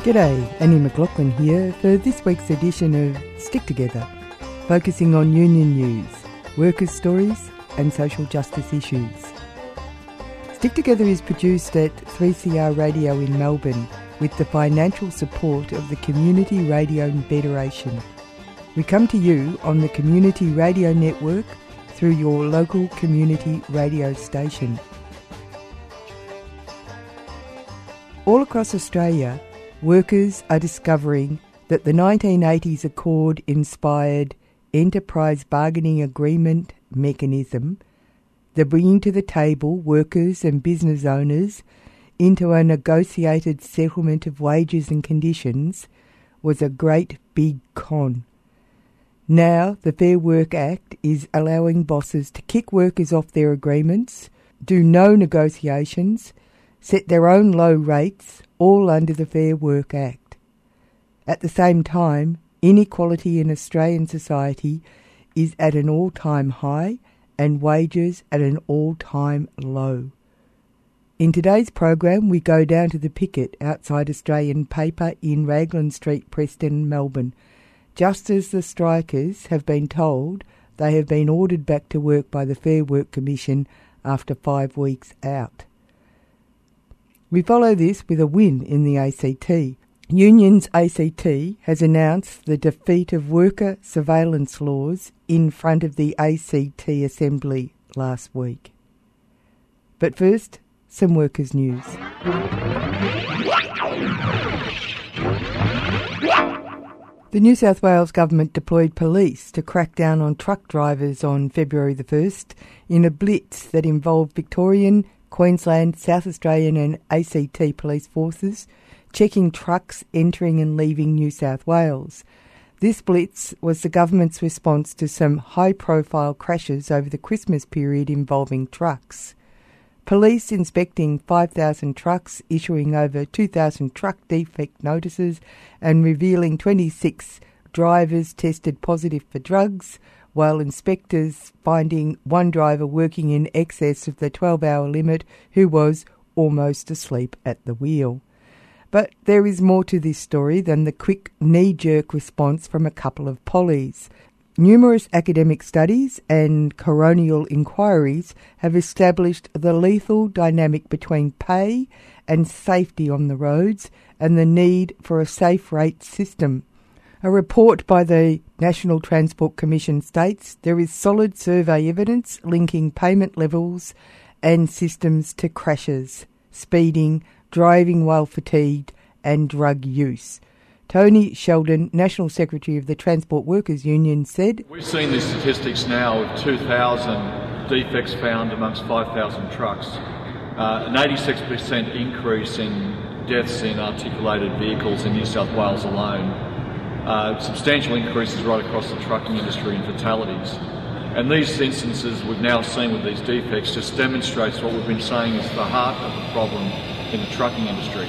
G'day, Annie McLaughlin here for this week's edition of Stick Together, focusing on union news, workers' stories, and social justice issues. Stick Together is produced at 3CR Radio in Melbourne with the financial support of the Community Radio Federation. We come to you on the Community Radio Network through your local community radio station. All across Australia, workers are discovering that the 1980s Accord inspired enterprise bargaining agreement mechanism, the bringing to the table workers and business owners into a negotiated settlement of wages and conditions, was a great big con. Now, the Fair Work Act is allowing bosses to kick workers off their agreements, do no negotiations, set their own low rates, all under the Fair Work Act. At the same time, inequality in Australian society is at an all time high and wages at an all time low. In today's program, we go down to the picket outside Australian Paper in Raglan Street, Preston, Melbourne just as the strikers have been told they have been ordered back to work by the Fair Work Commission after five weeks out. We follow this with a win in the ACT. Unions ACT has announced the defeat of worker surveillance laws in front of the ACT Assembly last week. But first, some workers' news. The New South Wales government deployed police to crack down on truck drivers on February the 1st in a blitz that involved Victorian, Queensland, South Australian, and ACT police forces checking trucks entering and leaving New South Wales. This blitz was the government's response to some high profile crashes over the Christmas period involving trucks. Police inspecting 5,000 trucks, issuing over 2,000 truck defect notices, and revealing 26 drivers tested positive for drugs, while inspectors finding one driver working in excess of the 12 hour limit who was almost asleep at the wheel. But there is more to this story than the quick knee jerk response from a couple of pollies. Numerous academic studies and coronial inquiries have established the lethal dynamic between pay and safety on the roads and the need for a safe rate system. A report by the National Transport Commission states there is solid survey evidence linking payment levels and systems to crashes, speeding, driving while fatigued, and drug use. Tony Sheldon, National Secretary of the Transport Workers Union, said We've seen these statistics now of 2,000 defects found amongst 5,000 trucks, uh, an 86% increase in deaths in articulated vehicles in New South Wales alone, uh, substantial increases right across the trucking industry in fatalities. And these instances we've now seen with these defects just demonstrates what we've been saying is the heart of the problem in the trucking industry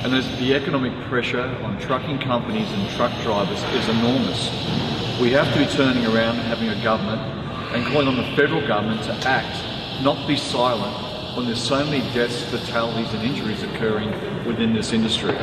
and the economic pressure on trucking companies and truck drivers is enormous. We have to be turning around and having a government and calling on the federal government to act, not be silent when there's so many deaths, fatalities and injuries occurring within this industry.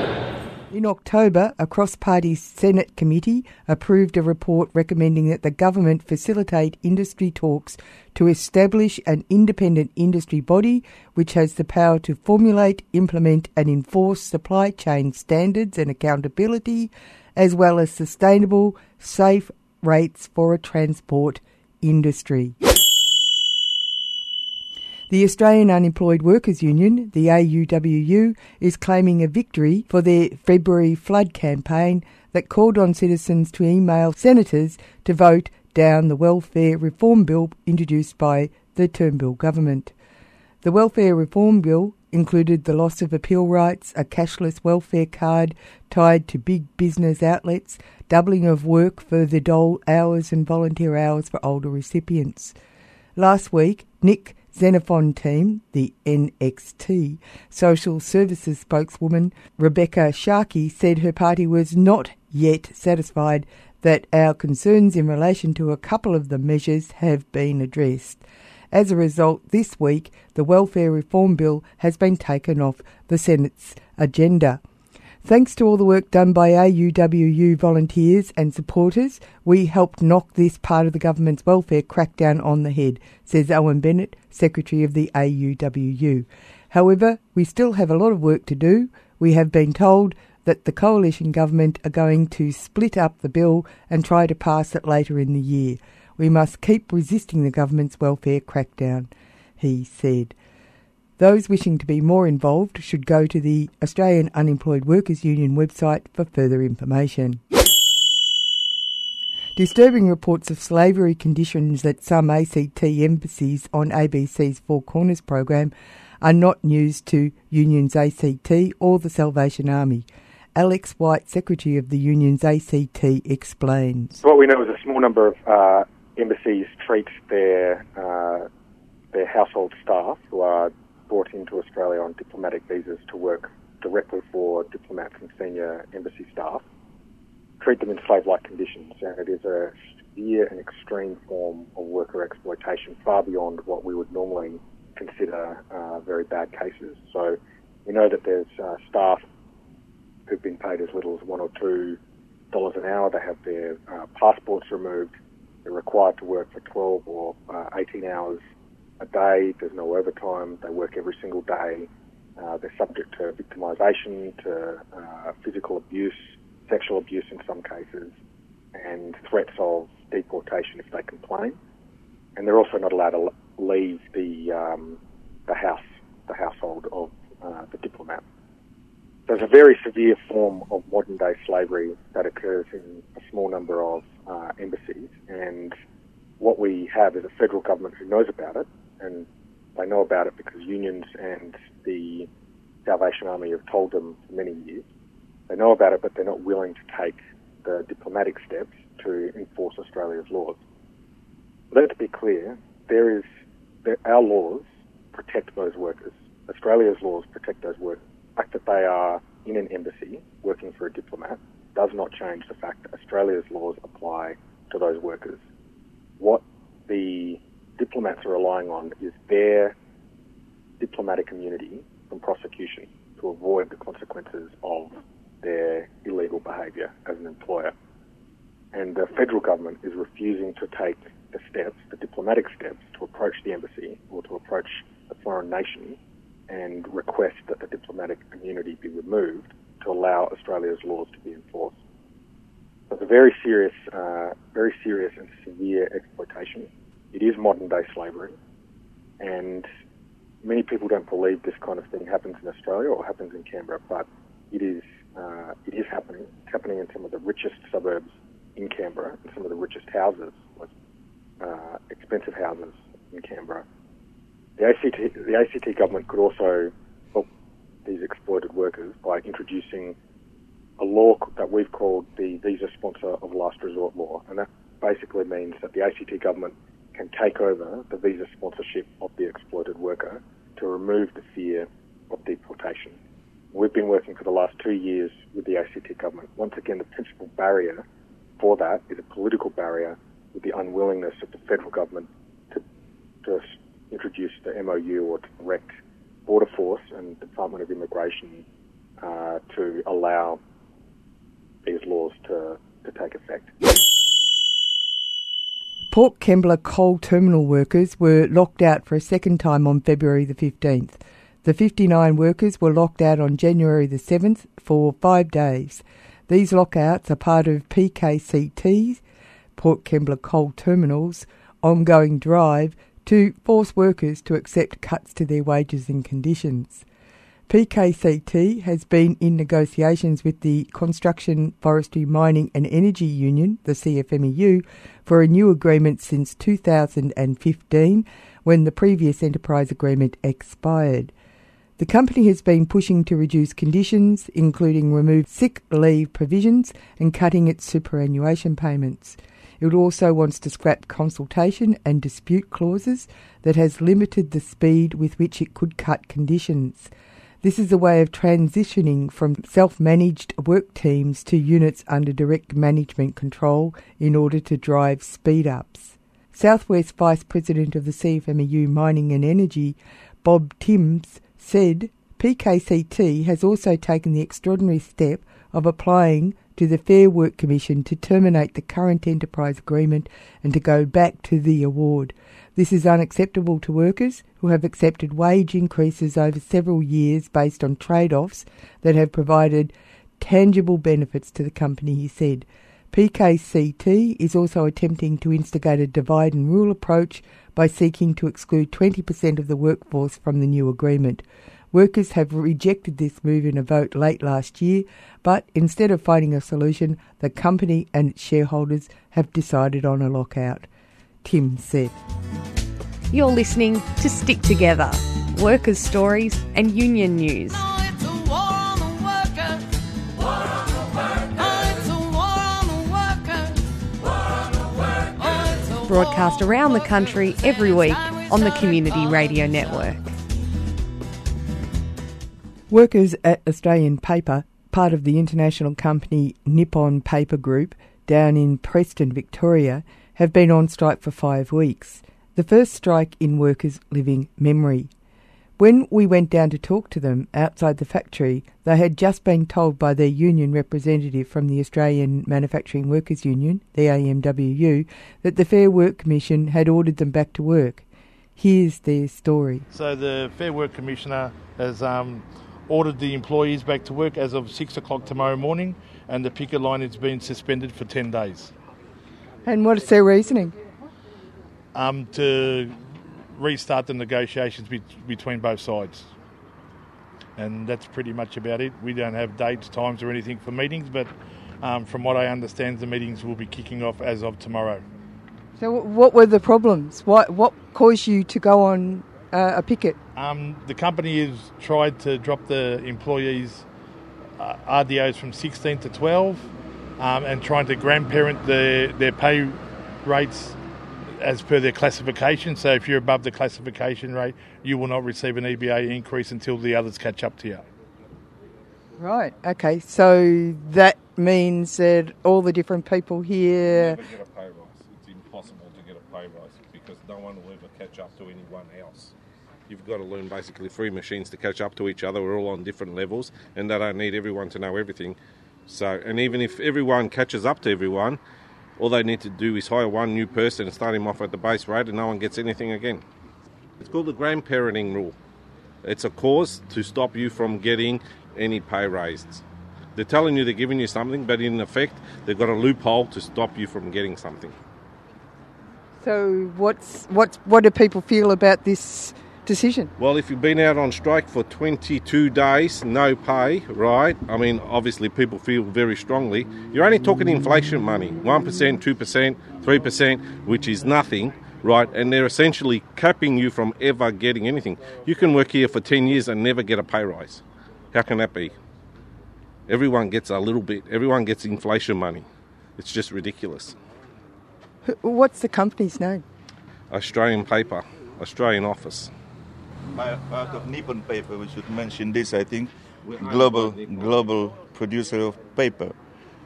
In October, a cross party Senate committee approved a report recommending that the government facilitate industry talks to establish an independent industry body which has the power to formulate, implement, and enforce supply chain standards and accountability, as well as sustainable, safe rates for a transport industry. The Australian Unemployed Workers Union, the AUWU, is claiming a victory for their February flood campaign that called on citizens to email senators to vote down the welfare reform bill introduced by the Turnbull government. The welfare reform bill included the loss of appeal rights, a cashless welfare card tied to big business outlets, doubling of work for the dole hours and volunteer hours for older recipients. Last week, Nick Xenophon team, the NXT, social services spokeswoman Rebekha Sharkie said her party was not yet satisfied that our concerns in relation to a couple of the measures have been addressed. As a result, this week the Welfare Reform Bill has been taken off the Senate's agenda. Thanks to all the work done by AUWU volunteers and supporters, we helped knock this part of the government's welfare crackdown on the head, says Owen Bennett, Secretary of the AUWU. However, we still have a lot of work to do. We have been told that the coalition government are going to split up the bill and try to pass it later in the year. We must keep resisting the government's welfare crackdown, he said. Those wishing to be more involved should go to the Australian Unemployed Workers Union website for further information. Disturbing reports of slavery conditions at some ACT embassies on ABC's Four Corners program are not news to Unions ACT or the Salvation Army. Alex White, Secretary of the Unions ACT, explains. What we know is a small number of uh, embassies treat their uh, their household staff who are brought into Australia on diplomatic visas to work directly for diplomats and senior embassy staff, treat them in slave-like conditions, and it is a severe and extreme form of worker exploitation, far beyond what we would normally consider uh, very bad cases. So we know that there's uh, staff who've been paid as little as one or two dollars an hour. They have their uh, passports removed. They're required to work for 12 or uh, 18 hours a day. There's no overtime. They work every single day. Uh, they're subject to victimisation, to uh, physical abuse, sexual abuse in some cases, and threats of deportation if they complain. And they're also not allowed to leave the um, the house, the household of uh, the diplomat. There's a very severe form of modern day slavery that occurs in a small number of uh, embassies, and what we have is a federal government who knows about it and they know about it because unions and the Salvation Army have told them for many years. They know about it, but they're not willing to take the diplomatic steps to enforce Australia's laws. Let's be clear, there is there, our laws protect those workers. Australia's laws protect those workers. The fact that they are in an embassy working for a diplomat does not change the fact that Australia's laws apply to those workers. What the diplomats are relying on is their diplomatic immunity from prosecution to avoid the consequences of their illegal behaviour as an employer. And the federal government is refusing to take the steps, the diplomatic steps, to approach the embassy or to approach the foreign nation and request that the diplomatic immunity be removed to allow Australia's laws to be enforced. It's a very serious, uh, very serious and severe exploitation it is modern day slavery, and many people don't believe this kind of thing happens in Australia or happens in Canberra, but it is uh, it is happening. It's happening in some of the richest suburbs in Canberra, and some of the richest houses, like uh, expensive houses in Canberra. The ACT the ACT government could also help these exploited workers by introducing a law that we've called the visa sponsor of last resort law, and that basically means that the ACT government can take over the visa sponsorship of the exploited worker to remove the fear of deportation. We've been working for the last two years with the ACT government. Once again, the principal barrier for that is a political barrier with the unwillingness of the federal government to, to introduce the MOU or to direct Border Force and Department of Immigration uh, to allow these laws to, to take effect. Port Kembla coal terminal workers were locked out for a second time on February the 15th. The 59 workers were locked out on January the 7th for five days. These lockouts are part of PKCT's, Port Kembla Coal Terminal's, ongoing drive to force workers to accept cuts to their wages and conditions. PKCT has been in negotiations with the Construction, Forestry, Mining and Energy Union, the CFMEU, for a new agreement since 2015 when the previous enterprise agreement expired. The company has been pushing to reduce conditions, including remove sick leave provisions and cutting its superannuation payments. It also wants to scrap consultation and dispute clauses that has limited the speed with which it could cut conditions. This is a way of transitioning from self managed work teams to units under direct management control in order to drive speed ups. Southwest Vice President of the CFMEU Mining and Energy, Bob Timbs, said PKCT has also taken the extraordinary step of applying to the Fair Work Commission to terminate the current enterprise agreement and to go back to the award. This is unacceptable to workers who have accepted wage increases over several years based on trade offs that have provided tangible benefits to the company, he said. PKCT is also attempting to instigate a divide and rule approach by seeking to exclude 20% of the workforce from the new agreement. Workers have rejected this move in a vote late last year, but instead of finding a solution, the company and its shareholders have decided on a lockout. Tim said. You're listening to Stick Together Workers' Stories and Union News. Broadcast around the country every week on the Community Radio Network. Workers at Australian Paper, part of the international company Nippon Paper Group, down in Preston, Victoria, have been on strike for five weeks, the first strike in workers' living memory. When we went down to talk to them outside the factory, they had just been told by their union representative from the Australian Manufacturing Workers Union, the AMWU, that the Fair Work Commission had ordered them back to work. Here's their story. So the Fair Work Commissioner has um, ordered the employees back to work as of six o'clock tomorrow morning, and the picket line has been suspended for ten days. And what is their reasoning? Um, to restart the negotiations be- between both sides. And that's pretty much about it. We don't have dates, times, or anything for meetings, but um, from what I understand, the meetings will be kicking off as of tomorrow. So, what were the problems? What what caused you to go on uh, a picket? Um, the company has tried to drop the employees' uh, RDOs from 16 to 12 um, and trying to grandparent the, their pay rates as per their classification. So if you're above the classification rate, you will not receive an EBA increase until the others catch up to you. Right. Okay. So that means that all the different people here. never get a pay rise. It's impossible to get a pay rise because no one will ever catch up to anyone else. You've got to learn basically three machines to catch up to each other. We're all on different levels, and they don't need everyone to know everything. So, and even if everyone catches up to everyone, all they need to do is hire one new person and start him off at the base rate, and no one gets anything again. It's called the grandparenting rule. It's a cause to stop you from getting any pay raises. They're telling you they're giving you something, but in effect, they've got a loophole to stop you from getting something. So what's what? What do people feel about this decision? Well, if you've been out on strike for 22 days, no pay, right? I mean, obviously people feel very strongly. You're only talking inflation money 1%, 2%, 3%, which is nothing, right? And they're essentially capping you from ever getting anything. You can work here for 10 years and never get a pay rise. How can that be? Everyone gets a little bit, everyone gets inflation money. It's just ridiculous. What's the company's name? Australian paper, Australian office. My part of Nippon Paper, we should mention this, I think, global global producer of paper.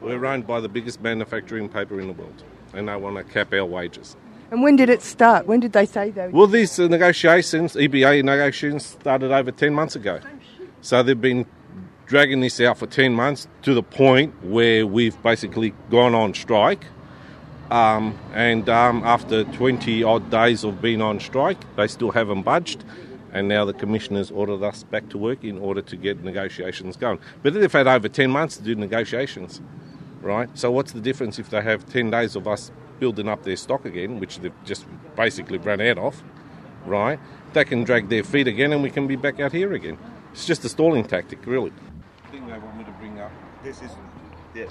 We're owned by the biggest manufacturing paper in the world, and they want to cap our wages. And when did it start? When did they say they? Well, these uh, negotiations, EBA negotiations, started over 10 months ago. So they've been dragging this out for 10 months to the point where we've basically gone on strike. Um, and um, after 20 odd days of being on strike, they still haven't budged. And now the commissioners ordered us back to work in order to get negotiations going. But they've had over 10 months to do negotiations, right? So, what's the difference if they have 10 days of us building up their stock again, which they've just basically run out of, right? They can drag their feet again and we can be back out here again. It's just a stalling tactic, really. I think they want me to bring up This is yeah.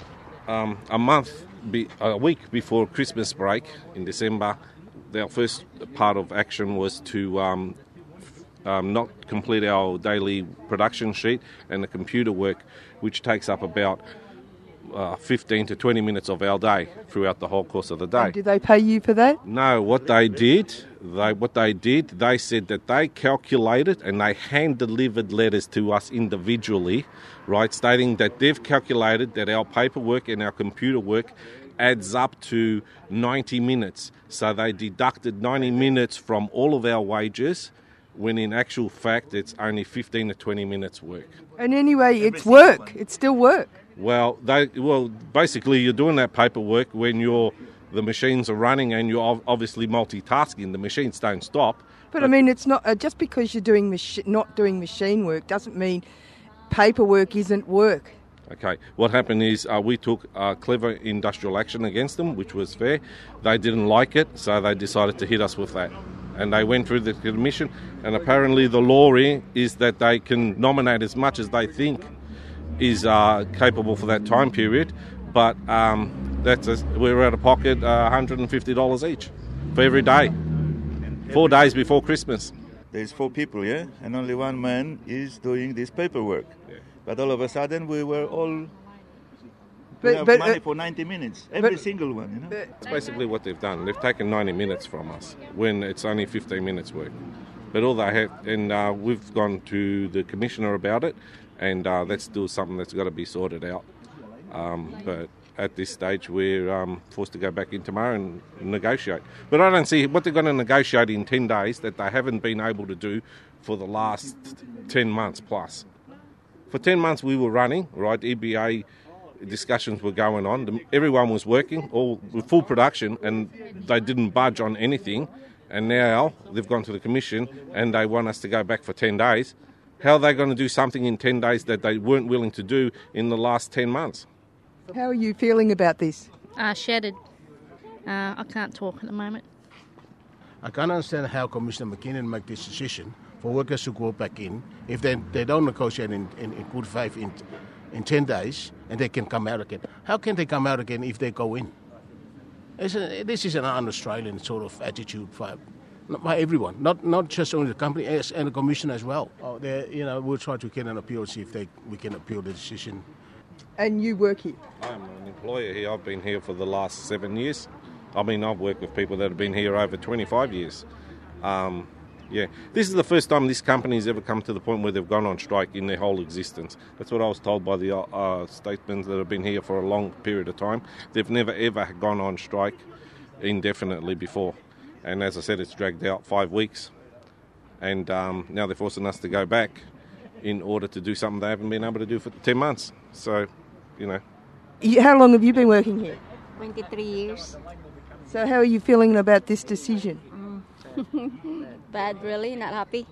um, a month, be, a week before Christmas break in December, our first part of action was to um, um, not complete our daily production sheet and the computer work, which takes up about uh, 15 to 20 minutes of our day throughout the whole course of the day. Did they pay you for that? No, what they did, they what they did, they said that they calculated and they hand delivered letters to us individually, right, stating that they've calculated that our paperwork and our computer work adds up to 90 minutes. So they deducted 90 minutes from all of our wages, when in actual fact it's only 15 to 20 minutes work. And anyway, it's work. It's still work. Well, they well basically you're doing that paperwork when you're the machines are running and you're obviously multitasking. The machines don't stop. But I mean, it's not uh, just because you're doing machi- not doing machine work doesn't mean paperwork isn't work. Okay, what happened is uh, we took uh, clever industrial action against them, which was fair. They didn't like it, so they decided to hit us with that. And they went through the commission, and apparently the law is that they can nominate as much as they think is uh, capable for that time period, but um, that's a, we're out of pocket uh, $150 each for every day, four days before Christmas. There's four people, yeah, and only one man is doing this paperwork. But all of a sudden, we were all But- we have but, money uh, for 90 minutes, every but- single one, you know. That's basically what they've done. They've taken 90 minutes from us when it's only 15 minutes work. But all they have, and uh, we've gone to the commissioner about it, and uh, that's still something that's got to be sorted out. Um, but at this stage, we're um, forced to go back in tomorrow and negotiate. But I don't see what they're going to negotiate in 10 days that they haven't been able to do for the last 10 months plus. For 10 months, we were running, right? EBA discussions were going on. Everyone was working, all full production, and they didn't budge on anything. And now they've gone to the commission and they want us to go back for 10 days. How are they going to do something in 10 days that they weren't willing to do in the last 10 months? How are you feeling about this? Uh, shattered. Uh, I can't talk at the moment. I can't understand how Commissioner McKinnon make this decision for workers to go back in if they, they don't negotiate in, in, in good faith in, in 10 days and they can come out again. How can they come out again if they go in? It's a, this is an un-Australian sort of attitude by, by everyone, not not just only the company as, and the commission as well. Oh, you know, we'll try to get an appeal, see if they, we can appeal the decision. And you work here. I'm an employer here. I've been here for the last seven years. I mean, I've worked with people that have been here over 25 years. Um, yeah, this is the first time this company has ever come to the point where they've gone on strike in their whole existence. That's what I was told by the uh, uh, statesmen that have been here for a long period of time. They've never ever gone on strike indefinitely before. And as I said, it's dragged out five weeks. And um, now they're forcing us to go back in order to do something they haven't been able to do for 10 months. So, you know, How long have you been working here? 23 years. So how are you feeling about this decision? Bad, really, not happy.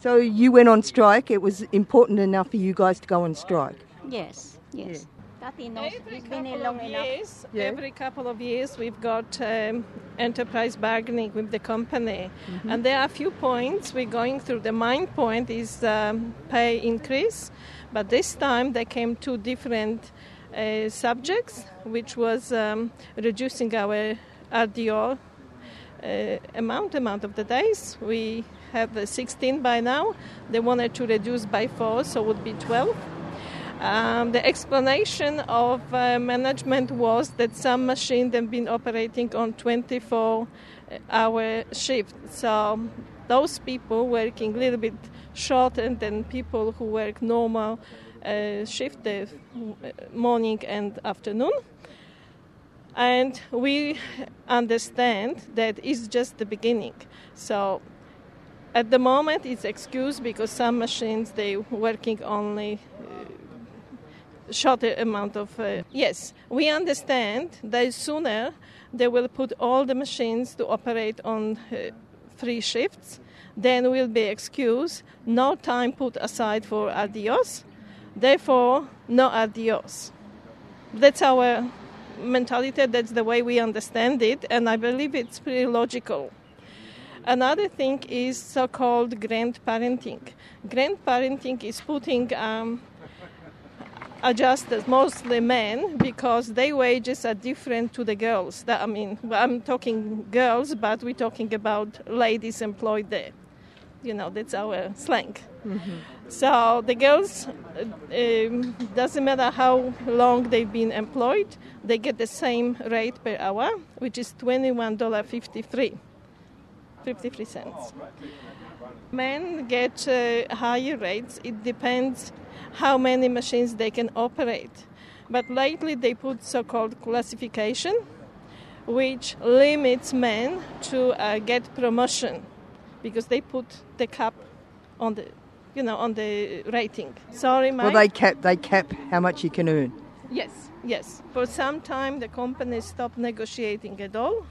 So you went on strike. It was important enough for you guys to go on strike. Yes, yes. Tati knows Every it's been couple long of years, Yeah. every couple of years, we've got um, enterprise bargaining with the company, Mm-hmm. and there are a few points we're going through. The main point is um, pay increase, but this time they came two different uh, subjects, which was um, reducing our RDO uh, amount amount of the days. We have uh, 16 by now. They wanted to reduce by four, so would be 12. Um, the explanation of uh, management was that some machines have been operating on 24 hour shift. So those people working a little bit shorter than people who work normal uh, shift, the morning and afternoon. And we understand that it's just the beginning. So at the moment it's excused because some machines they working only uh, shorter amount of uh, yes. We understand that sooner they will put all the machines to operate on uh, three shifts then will be excused no time put aside for RDOs. Therefore no RDOs. That's our mentality that's the way we understand it and I believe it's pretty logical Another thing is so-called grandparenting. Grandparenting is putting um, adjusters, mostly men, because their wages are different to the girls. I mean, I'm talking girls, but we're talking about ladies employed there. You know, that's our slang. So the girls, um, doesn't matter how long they've been employed, they get the same rate per hour, which is $21.53. 53 cents. Men get uh, higher rates. It depends how many machines they can operate. But lately they put so-called classification, which limits men to uh, get promotion because they put the cap on the, you know, on the rating. Sorry, Mike. Well, they cap they cap how much you can earn. Yes, yes. For some time, the company stopped negotiating at all,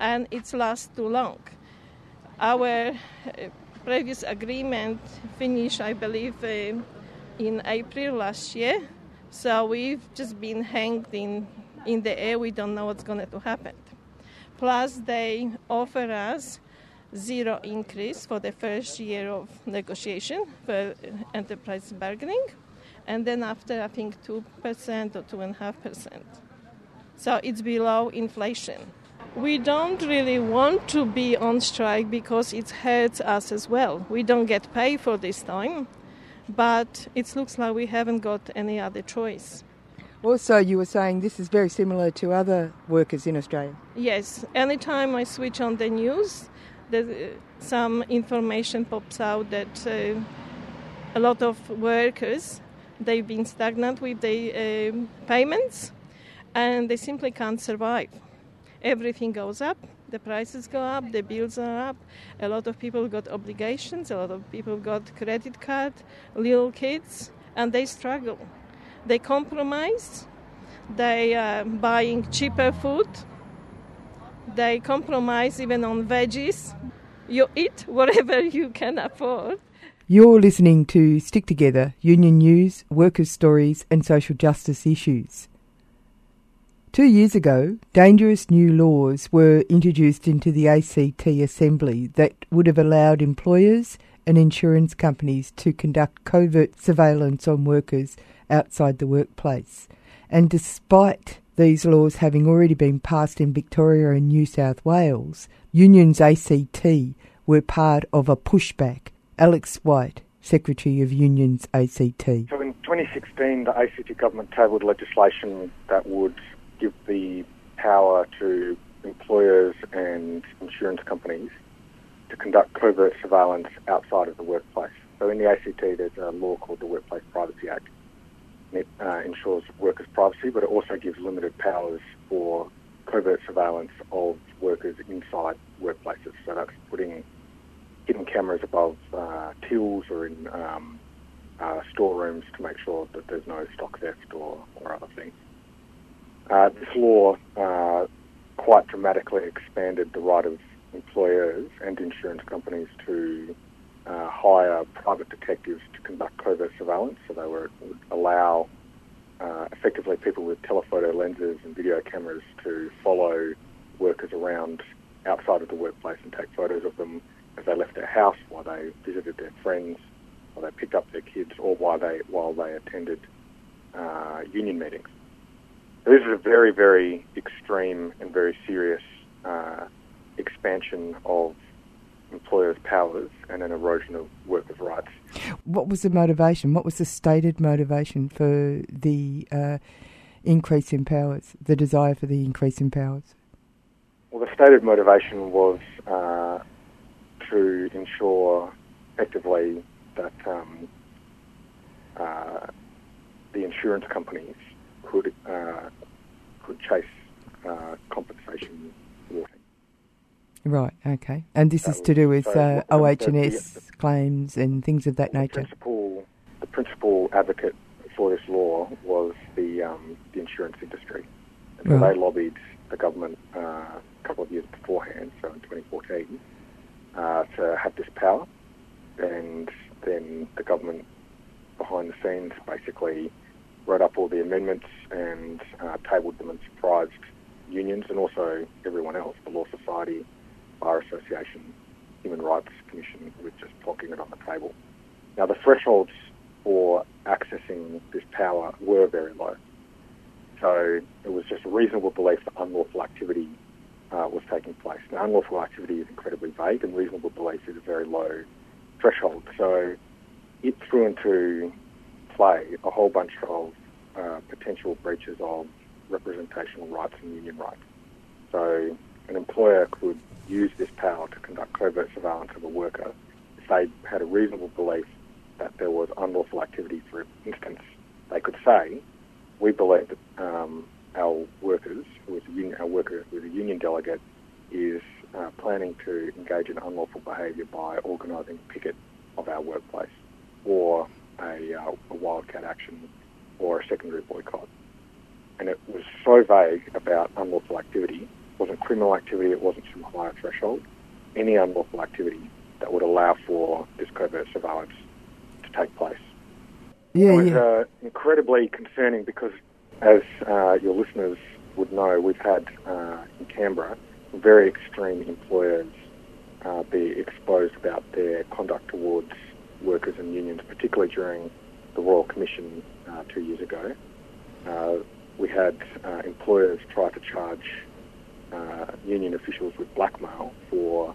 and it's last too long. Our uh, previous agreement finished, I believe, uh, in April last year. So we've just been hanged in, in the air. We don't know what's going to happen. Plus, they offer us zero increase for the first year of negotiation for enterprise bargaining, and then after, I think, 2% or 2.5%. So it's below inflation. We don't really want to be on strike because it hurts us as well. We don't get paid for this time, but it looks like we haven't got any other choice. Also, you were saying this is very similar to other workers in Australia. Yes, anytime I switch on the news, there, some information pops out that uh, a lot of workers they've been stagnant with their uh, payments and they simply can't survive. Everything goes up, the prices go up, the bills are up. A lot of people got obligations, a lot of people got credit card, little kids, and they struggle. They compromise. They are buying cheaper food. They compromise even on veggies. You eat whatever you can afford. You're listening to Stick Together Union News, Workers' Stories, and Social Justice Issues. Two years ago, dangerous new laws were introduced into the ACT Assembly that would have allowed employers and insurance companies to conduct covert surveillance on workers outside the workplace. And despite these laws having already been passed in Victoria and New South Wales, Unions ACT were part of a pushback. Alex White, Secretary of Unions ACT. So in 2016, the ACT government tabled legislation that would give the power to employers and insurance companies to conduct covert surveillance outside of the workplace. So in the ACT, there's a law called the Workplace Privacy Act. It uh, ensures workers' privacy, but it also gives limited powers for covert surveillance of workers inside workplaces. So that's putting hidden cameras above uh, tills or in um, uh, storerooms to make sure that there's no stock theft or, or other things. Uh, this law uh, quite dramatically expanded the right of employers and insurance companies to uh, hire private detectives to conduct covert surveillance. So they were, would allow uh, effectively people with telephoto lenses and video cameras to follow workers around outside of the workplace and take photos of them as they left their house, while they visited their friends, while they picked up their kids, or while they while they attended uh, union meetings. This is a very, very extreme and very serious uh, expansion of employers' powers and an erosion of workers' rights. What was the motivation? What was the stated motivation for the uh, increase in powers, the desire for the increase in powers? Well, the stated motivation was uh, to ensure effectively that um, uh, the insurance companies could uh, could chase uh, compensation. Right. Okay. And this is to do with so uh, OH&S claims and things of that nature. Principal, the principal advocate for this law was the um, the insurance industry, and so they lobbied the government uh, a couple of years beforehand, so in 2014, uh, to have this power, and then the government behind the scenes basically wrote up all the amendments and uh, tabled them and surprised unions and also everyone else, the Law Society, Bar Association, Human Rights Commission, with just plonking it on the table. Now, the thresholds for accessing this power were very low. So it was just a reasonable belief that unlawful activity uh, was taking place. Now, unlawful activity is incredibly vague, and reasonable belief is a very low threshold. So it threw into play a whole bunch of uh, potential breaches of representational rights and union rights. So an employer could use this power to conduct covert surveillance of a worker if they had a reasonable belief that there was unlawful activity. For instance, they could say, "We believe that um, our workers, who is a union, our worker who is a union delegate, is uh, planning to engage in unlawful behaviour by organising a picket of our workplace or a, uh, a wildcat action or a secondary boycott. And it was so vague about unlawful activity. It wasn't criminal activity, it wasn't some higher threshold. Any unlawful activity that would allow for this covert surveillance to take place. Yeah, it was yeah. uh, incredibly concerning because, as uh, your listeners would know, we've had uh, in Canberra very extreme employers uh, be exposed about their conduct towards workers and unions, particularly during the Royal Commission uh, two years ago. Uh, we had uh, employers try to charge union officials with blackmail for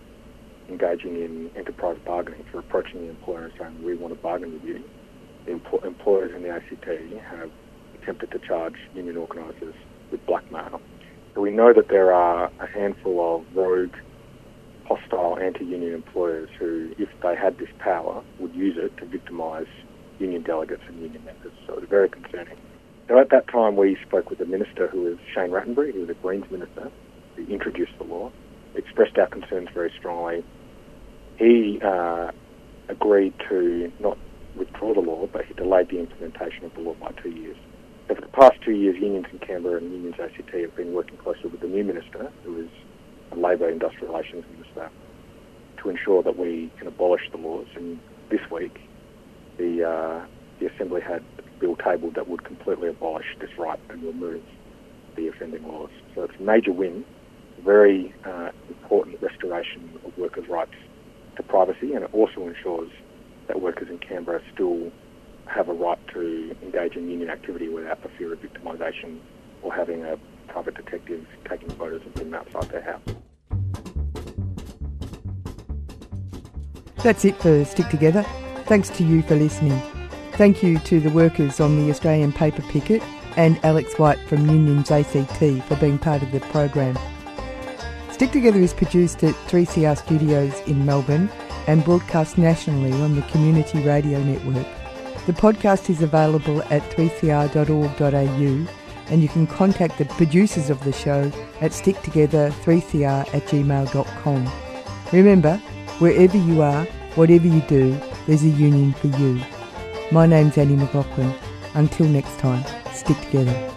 engaging in enterprise bargaining, for approaching the employer and saying, we want to bargain with you. Empl- employers in the ACT have attempted to charge union organisers with blackmail. So we know that there are a handful of rogue, hostile anti-union employers who, if they had this power, would use it to victimise union delegates and union members. So it's very concerning. So at that time, we spoke with the minister, who was Shane Rattenbury, who was a Greens minister, introduced the law, expressed our concerns very strongly. He uh, agreed to not withdraw the law, but he delayed the implementation of the law by two years. So for the past two years, unions in Canberra and unions ACT have been working closely with the new minister, who is a Labor Industrial Relations Minister, to ensure that we can abolish the laws. And this week, the uh, the Assembly had a bill tabled that would completely abolish this right and remove the offending laws. So it's a major win, very uh, important restoration of workers' rights to privacy, and it also ensures that workers in Canberra still have a right to engage in union activity without the fear of victimisation or having a private detective taking photos of them outside their house. That's it for Stick Together. Thanks to you for listening. Thank you to the workers on the Australian Paper Picket and Alex White from Unions ACT for being part of the program. Stick Together is produced at 3CR Studios in Melbourne and broadcast nationally on the Community Radio Network. The podcast is available at 3cr.org.au and you can contact the producers of the show at sticktogether3cr at gmail.com. Remember, wherever you are, whatever you do, there's a union for you. My name's Annie McLaughlin. Until next time, stick together.